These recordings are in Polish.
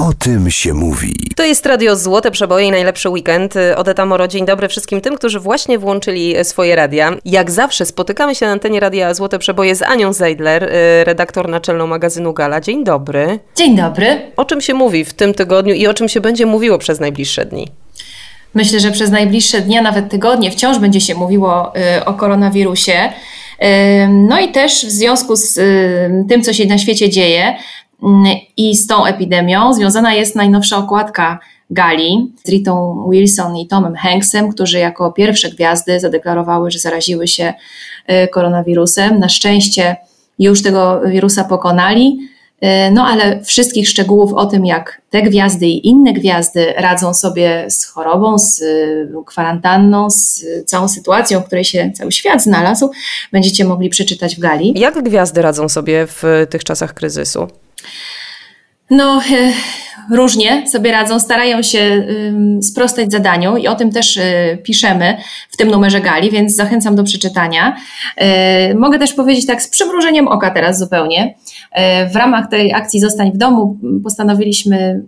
O tym się mówi. To jest Radio Złote Przeboje i najlepszy weekend. Odeta Moro, dzień dobry wszystkim tym, którzy właśnie włączyli swoje radia. Jak zawsze spotykamy się na antenie Radia Złote Przeboje z Anią Zeidler, y, redaktor naczelną magazynu Gala. Dzień dobry. Dzień dobry. O czym się mówi w tym tygodniu i o czym się będzie mówiło przez najbliższe dni? Myślę, że przez najbliższe dni, nawet tygodnie wciąż będzie się mówiło y, o koronawirusie. Y, no i też w związku z y, tym, co się na świecie dzieje i z tą epidemią, związana jest najnowsza okładka gali z Ritą Wilson i Tomem Hanksem, którzy jako pierwsze gwiazdy zadeklarowały, że zaraziły się koronawirusem. Na szczęście już tego wirusa pokonali. E, no ale wszystkich szczegółów o tym, jak te gwiazdy i inne gwiazdy radzą sobie z chorobą, z e, kwarantanną, z całą sytuacją, w której się cały świat znalazł, będziecie mogli przeczytać w gali. Jak gwiazdy radzą sobie w tych czasach kryzysu? No, e, różnie sobie radzą, starają się sprostać zadaniu i o tym też piszemy w tym numerze gali, więc zachęcam do przeczytania. Mogę też powiedzieć tak z przymrużeniem oka teraz zupełnie. W ramach tej akcji Zostań w domu postanowiliśmy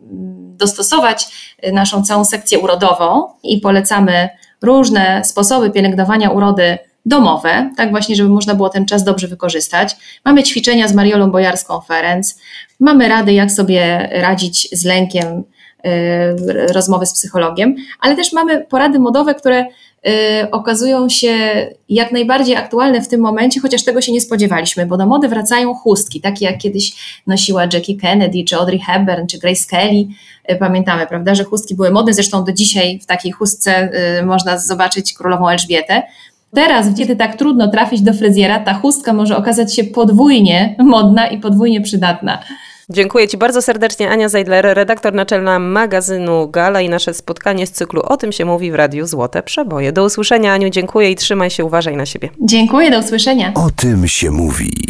dostosować naszą całą sekcję urodową i polecamy różne sposoby pielęgnowania urody domowe, tak właśnie, żeby można było ten czas dobrze wykorzystać. Mamy ćwiczenia z Mariolą Bojarską-Ferenc, mamy rady, jak sobie radzić z lękiem, y, rozmowy z psychologiem, ale też mamy porady modowe, które y, okazują się jak najbardziej aktualne w tym momencie, chociaż tego się nie spodziewaliśmy, bo do mody wracają chustki, takie jak kiedyś nosiła Jackie Kennedy, czy Audrey Hepburn, czy Grace Kelly. Y, pamiętamy, prawda, że chustki były modne, zresztą do dzisiaj w takiej chustce można zobaczyć królową Elżbietę. Teraz, kiedy tak trudno trafić do fryzjera, ta chustka może okazać się podwójnie modna i podwójnie przydatna. Dziękuję Ci bardzo serdecznie, Ania Zeidler, redaktor naczelna magazynu Gala i nasze spotkanie z cyklu O tym się mówi w Radiu Złote Przeboje. Do usłyszenia, Aniu, dziękuję i trzymaj się, uważaj na siebie. Dziękuję, do usłyszenia. O tym się mówi.